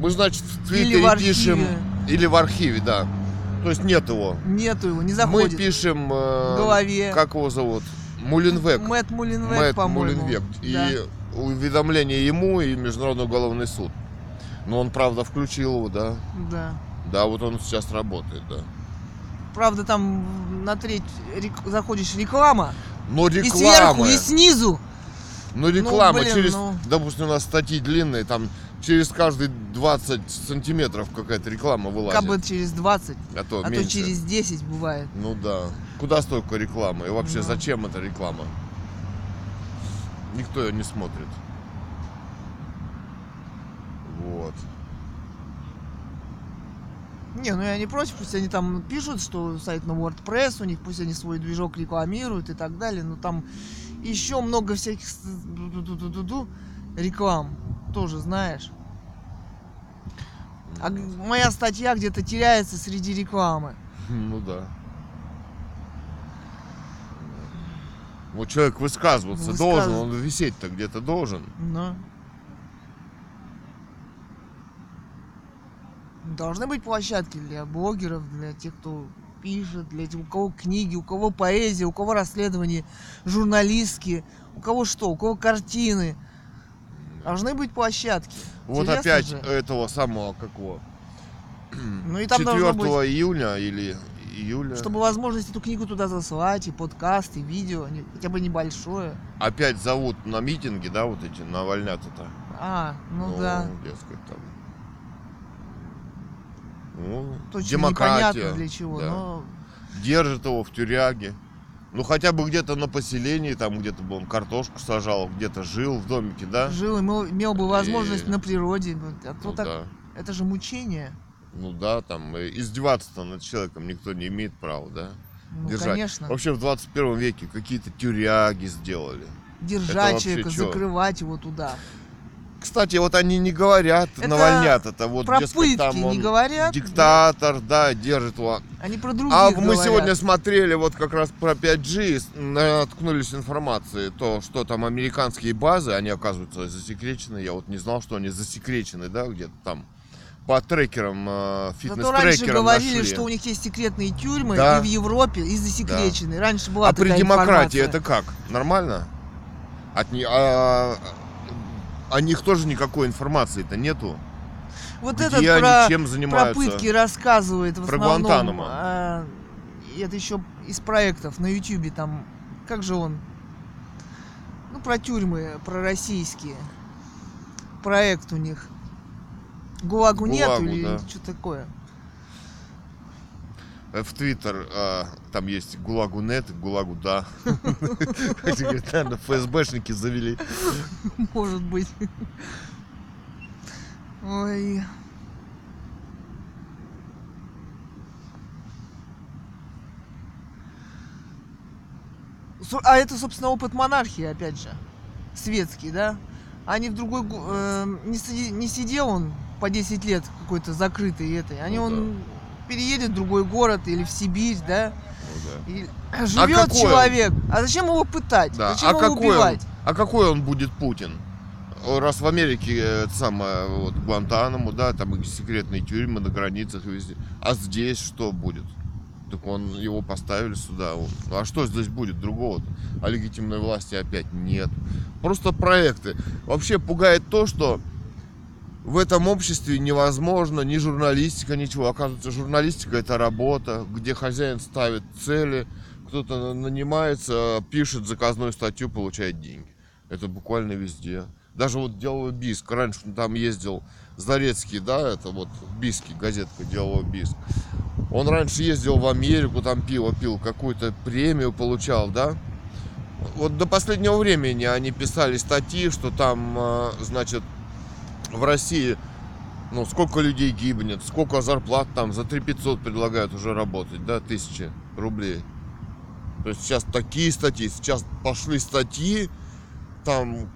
Мы, значит, в Или Твиттере в пишем, или в архиве, да. То есть нет его. Нету его, не Мы заходит. пишем, э, В голове. как его зовут? Мулинвек. Мэтт Мулинвек, Мэтт по-моему. Мулинвек. И Да. уведомление ему и Международный уголовный суд. Но он, правда, включил его, да. Да. Да, вот он сейчас работает, да. Правда, там на треть рек- заходишь реклама. Но И сверху, реклама, и снизу. ну реклама блин, через, ну. допустим, у нас статьи длинные, там через каждые 20 сантиметров какая-то реклама вылазит. Как бы через 20, а то а меньше. то через 10 бывает. Ну да. Куда столько рекламы? И вообще, Ну. зачем эта реклама? Никто ее не смотрит. Вот. Не, ну я не против, пусть они там пишут, что сайт на WordPress, у них пусть они свой движок рекламируют и так далее, но там еще много всяких реклам, тоже знаешь. А г- моя статья где-то теряется среди рекламы. Ну да. Вот человек высказываться Высказыв- должен, он висеть-то где-то должен. Но. Должны быть площадки для блогеров, для тех, кто пишет, для тех, у кого книги, у кого поэзия, у кого расследования журналистские, у кого что, у кого картины. Должны быть площадки. Вот Интересно опять же. этого самого какого? Ну и там 4 должно быть, июня или июля. чтобы возможность эту книгу туда заслать, и подкаст, и видео, хотя бы небольшое. Опять зовут на митинги, да, вот эти, на вольнята-то. А, ну, да. дескать, там. Ну, Точно демократия. непонятно для чего, да. но Держит его в тюряге. Ну, хотя бы где-то на поселении, там где-то бы он картошку сажал, где-то жил в домике, да? жил, имел, имел бы возможность И- на природе. А то Ну, так, да. это же мучение. Ну да, там э, издеваться над человеком никто не имеет права, да? Ну, держать. конечно. Вообще в 21 веке какие-то тюряги сделали. Держать человека, закрывать его туда. Кстати, вот они не говорят, Это навальнят это. Вот, про дескать, пытки там не он говорят, Диктатор, да, держит его. Они про других А мы говорят. сегодня смотрели вот как раз про 5G, с- наткнулись информации, то, что там американские базы, они оказываются засекречены. Я вот не знал, что они засекречены, да, где-то там по трекерам, э, Зато раньше фитнес-трекерам говорили, нашли. что у них есть секретные тюрьмы Да. и в Европе, и засекреченные. Раньше была А при демократии информация. это как? Нормально? От не... а, о них тоже никакой информации-то нету. Вот Где этот они, про, чем про занимаются? пытки рассказывает в Про основном. Гуантанамо. а, это еще из проектов на Ютубе там. Как же он? Ну, про тюрьмы, про российские. Проект у них. ГУЛАГу нету ГУЛАГу, или да. что такое? Э, В Твиттер а, там есть ГУЛАГу нет, ГУЛАГу да. Наверное, ФСБшники завели. Может быть. Ой. А это, собственно, опыт монархии, опять же. Светский, да? Они в другой... э, не, сиди- не сидел он по 10 лет какой-то закрытый этой. Они Ну он переедет в другой город или в Сибирь, да? Ну И живет он? человек. А зачем его пытать? Да. Зачем А его какой он? убивать? А какой он будет Путин? Раз в Америке э, это самое, вот, Гуантанамо, да, там секретные тюрьмы на границах везде. А здесь что будет? Так он его поставили сюда. Он- А что здесь будет другого-то? А легитимной власти опять нет. Просто проекты. Вообще пугает то, что в этом обществе невозможно ни журналистика, ничего. Оказывается, журналистика это работа, где хозяин ставит цели, кто-то на- нанимается, пишет заказную статью, получает деньги. Это буквально везде. Даже вот деловой биск. Раньше там ездил Зарецкий, да, это вот Биски, газетка деловой биск. Он раньше ездил в Америку, там пиво пил, какую-то премию получал, да. Вот до последнего времени они писали статьи, что там, э, значит, в России, ну, сколько людей гибнет, сколько зарплат там, за 3 500 предлагают уже работать, да, тысячи рублей. То есть сейчас такие статьи, сейчас пошли статьи, там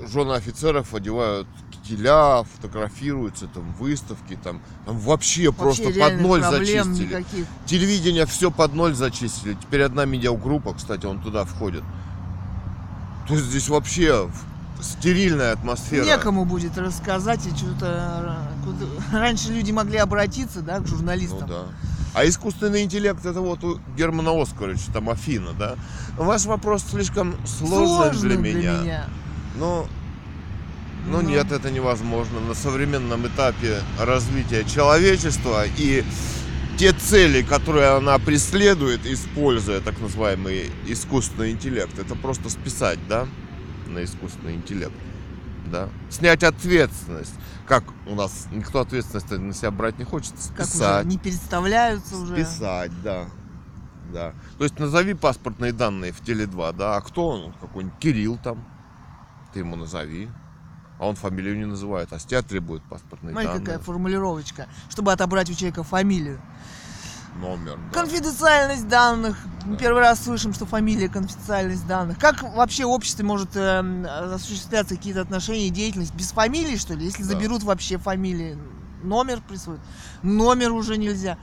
жены офицеров одевают кителя, фотографируются, там выставки, там, там вообще, Вообще просто под ноль зачистили. никаких. Телевидение все под ноль зачистили. Теперь одна медиагруппа, кстати, он туда входит. То есть здесь вообще стерильная атмосфера. Некому будет рассказать и что-то... Раньше люди могли обратиться, да, к Ну журналистам. да. А искусственный интеллект это вот у Германа Оскаровича, там Афина, да? Ваш вопрос слишком сложный для, меня. Но, но Ну. нет, это невозможно. На современном этапе развития человечества и те цели, которые она преследует, используя так называемый искусственный интеллект, это просто списать, да, на искусственный интеллект. Да? Снять ответственность. Как у нас никто ответственность на себя брать не хочет, Как списать. уже не переставляются уже. Списать, да. Да. То есть назови паспортные данные в Теле2, да, а кто он? Какой-нибудь Кирилл там. Ты ему назови. А он фамилию не называет, а с тебя требует паспортные Смотри, данные. какая формулировочка. Чтобы отобрать у человека фамилию. Номер. да. Конфиденциальность данных. Да. Первый раз слышим, что фамилия конфиденциальность данных. Как вообще в обществе может эм, осуществляться какие-то отношения и деятельность без фамилии, что ли? Если Да. заберут вообще фамилии, номер присвоят. Номер уже нельзя.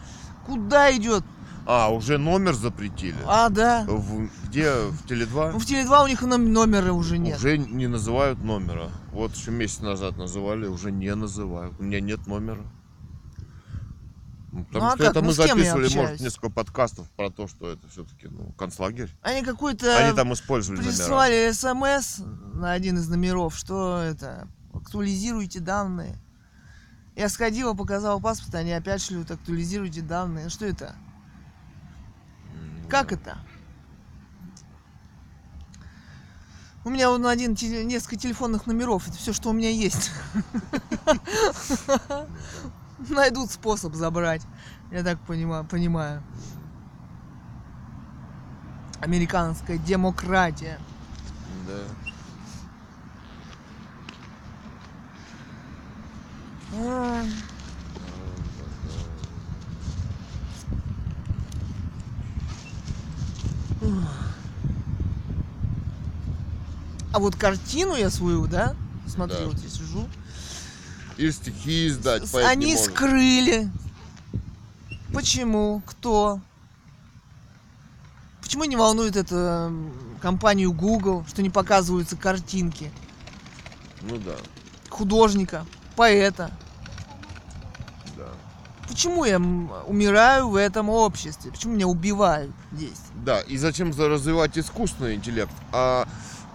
Куда идет? А, уже номер запретили. А, да. В- где? В Теле2? Ну, в Теле2 у них номера уже нет. Уже не называют номера. Вот еще месяц назад называли, уже не называют. У меня нет номера. Ну, Потому Ну, а что как? это Ну, мы записывали, может, несколько подкастов про то, что это все-таки ну, концлагерь. Они какой-то Они там использовали номера. прислали смс на один из номеров, что это, актуализируйте данные. Я сходила, показала паспорт, они опять шлют, актуализируйте данные. Что это? М, Как это? У меня вон один, несколько телефонных номеров, это все, что у меня есть. найдут способ забрать. Я так понимаю. понимаю. Американская демократия. Да. А... вот картину я свою, да, смотрел да. здесь или стихи издать, поэт не Они может. скрыли. Почему? Кто? Почему не волнует это компанию Google, что не показываются картинки Ну да, художника, поэта? да. Почему я умираю в этом обществе? Почему меня убивают здесь? Да, и зачем за- развивать искусственный интеллект? А,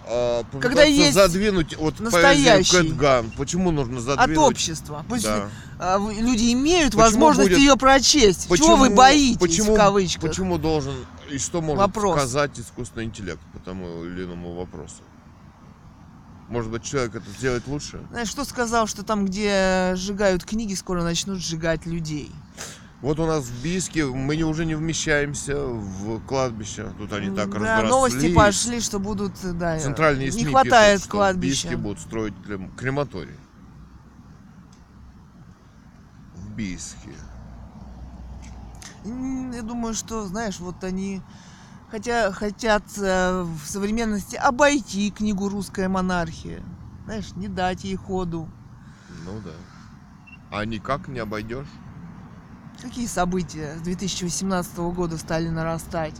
а Когда есть задвинуть вот настоящий. Кэтган. Почему нужно От задвинуть? общества. Пусть Да. вы- люди имеют Почему возможность будет- ее прочесть. Чего Почему, вы боитесь почему, в кавычках? Почему должен и что может Вопрос. сказать искусственный интеллект по тому или иному вопросу? Может быть, человек это сделает лучше? Знаешь, кто сказал, что там, где сжигают книги, скоро начнут сжигать людей? Вот у нас в Бийске мы не, уже не вмещаемся в кладбище. Тут они так да, разрослись. новости пошли, что будут, да, Центральные не СМИ хватает пишут, что в Бийске кладбища. будут строить крем- крематорий. В Бийске. Я думаю, что, знаешь, вот они хотя, хотят э, в современности обойти книгу «Русская монархия». Знаешь, не дать ей ходу. Ну да. А никак не обойдешь? Какие события с 2018 года стали нарастать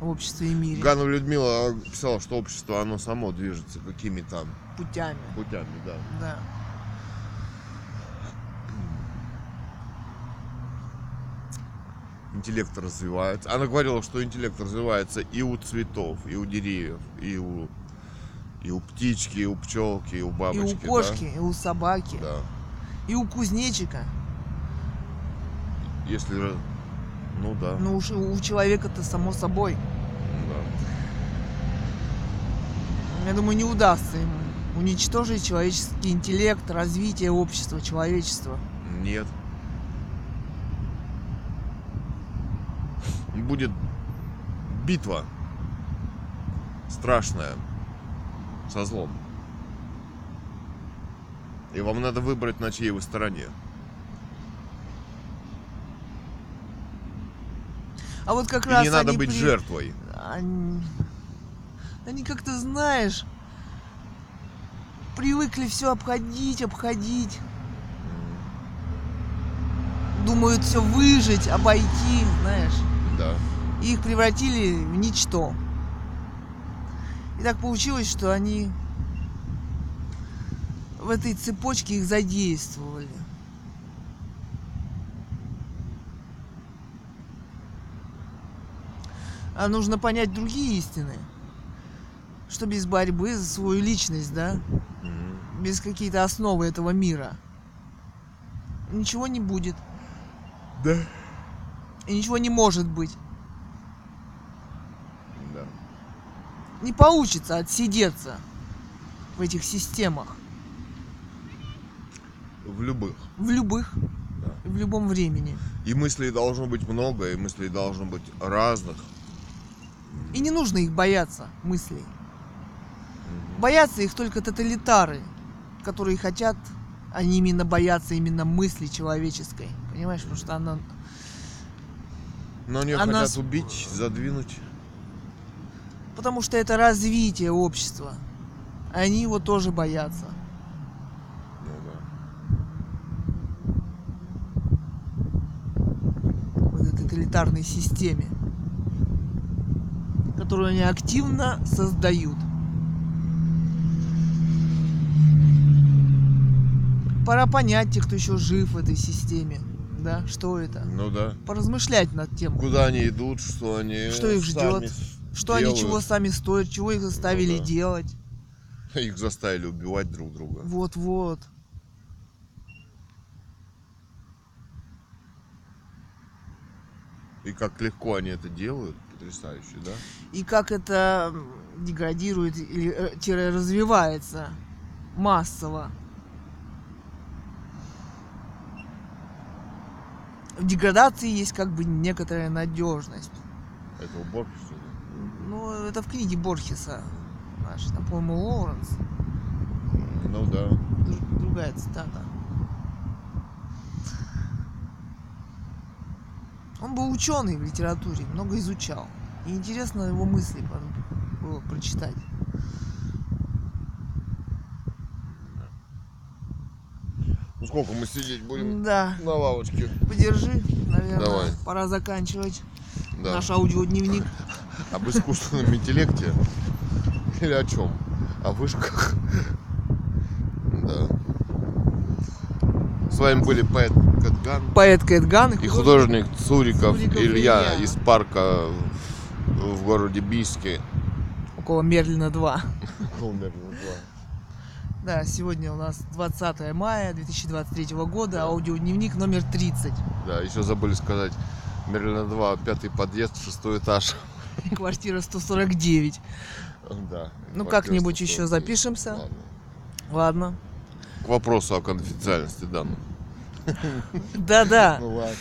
в обществе и мире Ганова Людмила писала, что общество, оно само движется какими-то путями? путями, да. Да. Интеллект развивается. Она говорила, что интеллект развивается и у цветов, и у деревьев, и у, и у птички, и у пчелки, и у И бабочки. у да? кошки, и у собаки, Да. и у кузнечика. Если... Ну да. Ну уж у человека-то само собой. да. Я думаю, не удастся ему уничтожить человеческий интеллект, развитие общества, человечества. Нет. Будет битва страшная со злом. И вам надо выбрать, на чьей вы стороне. А вот как И раз не надо быть при- жертвой. Они, они как-то, знаешь, привыкли все обходить, обходить. Думают все выжить, обойти, знаешь. Да. И их превратили в ничто. И так получилось, что они в этой цепочке их задействовали. А нужно понять другие истины. Что без борьбы за свою личность, да, без какие-то основы этого мира, ничего не будет. Да. И ничего не может быть. Да. Не получится отсидеться в этих системах. В любых. В любых, Да. в любом времени. И мыслей должно быть много, и мыслей должно быть разных. И не нужно их бояться, мыслей. Боятся их только тоталитары, которые хотят, они именно боятся именно мысли человеческой. Понимаешь, потому что она... Но они А хотят убить, задвинуть. Потому что это развитие общества. А Они его тоже боятся. Ну да. в этой тоталитарной системе, которую они активно создают. Пора понять тех, кто еще жив в этой системе, да, что это. Ну да. Поразмышлять над тем, Куда они идут, что они Что их ждет, что они чего сами стоят, чего их заставили Ну да. делать. Их заставили убивать друг друга. Вот-вот. И как легко они это делают, потрясающе, да? И как это деградирует или э, развивается массово. В деградации есть как бы некоторая надежность. Это уборщица. да? Ну, это в книге Борхеса. Наш, там, по-моему, Лоуренс. Ну да. Дру- Другая цитата. Он был ученый в литературе, много изучал. И интересно его мысли было прочитать. Ну сколько мы сидеть будем да. на лавочке? Подержи, наверное. Давай. Пора заканчивать да. наш аудиодневник. Об искусственном интеллекте или о чем? О вышках вами были поэт Кэтган Поэт Кэтган и художник Цуриков, Цуриков Илья, Илья. из парка в в городе Бийске. около Мерлина 2. Умер, Да, сегодня у нас 20 мая 2023 года, аудиодневник номер 30. Да, еще забыли сказать. Мерлина 2, пятый подъезд, шестой этаж. Квартира 149. Да. Ну, как-нибудь 149. еще запишемся. Ладно. Ладно. К вопросу о конфиденциальности данных. Да-да. Ну ладно.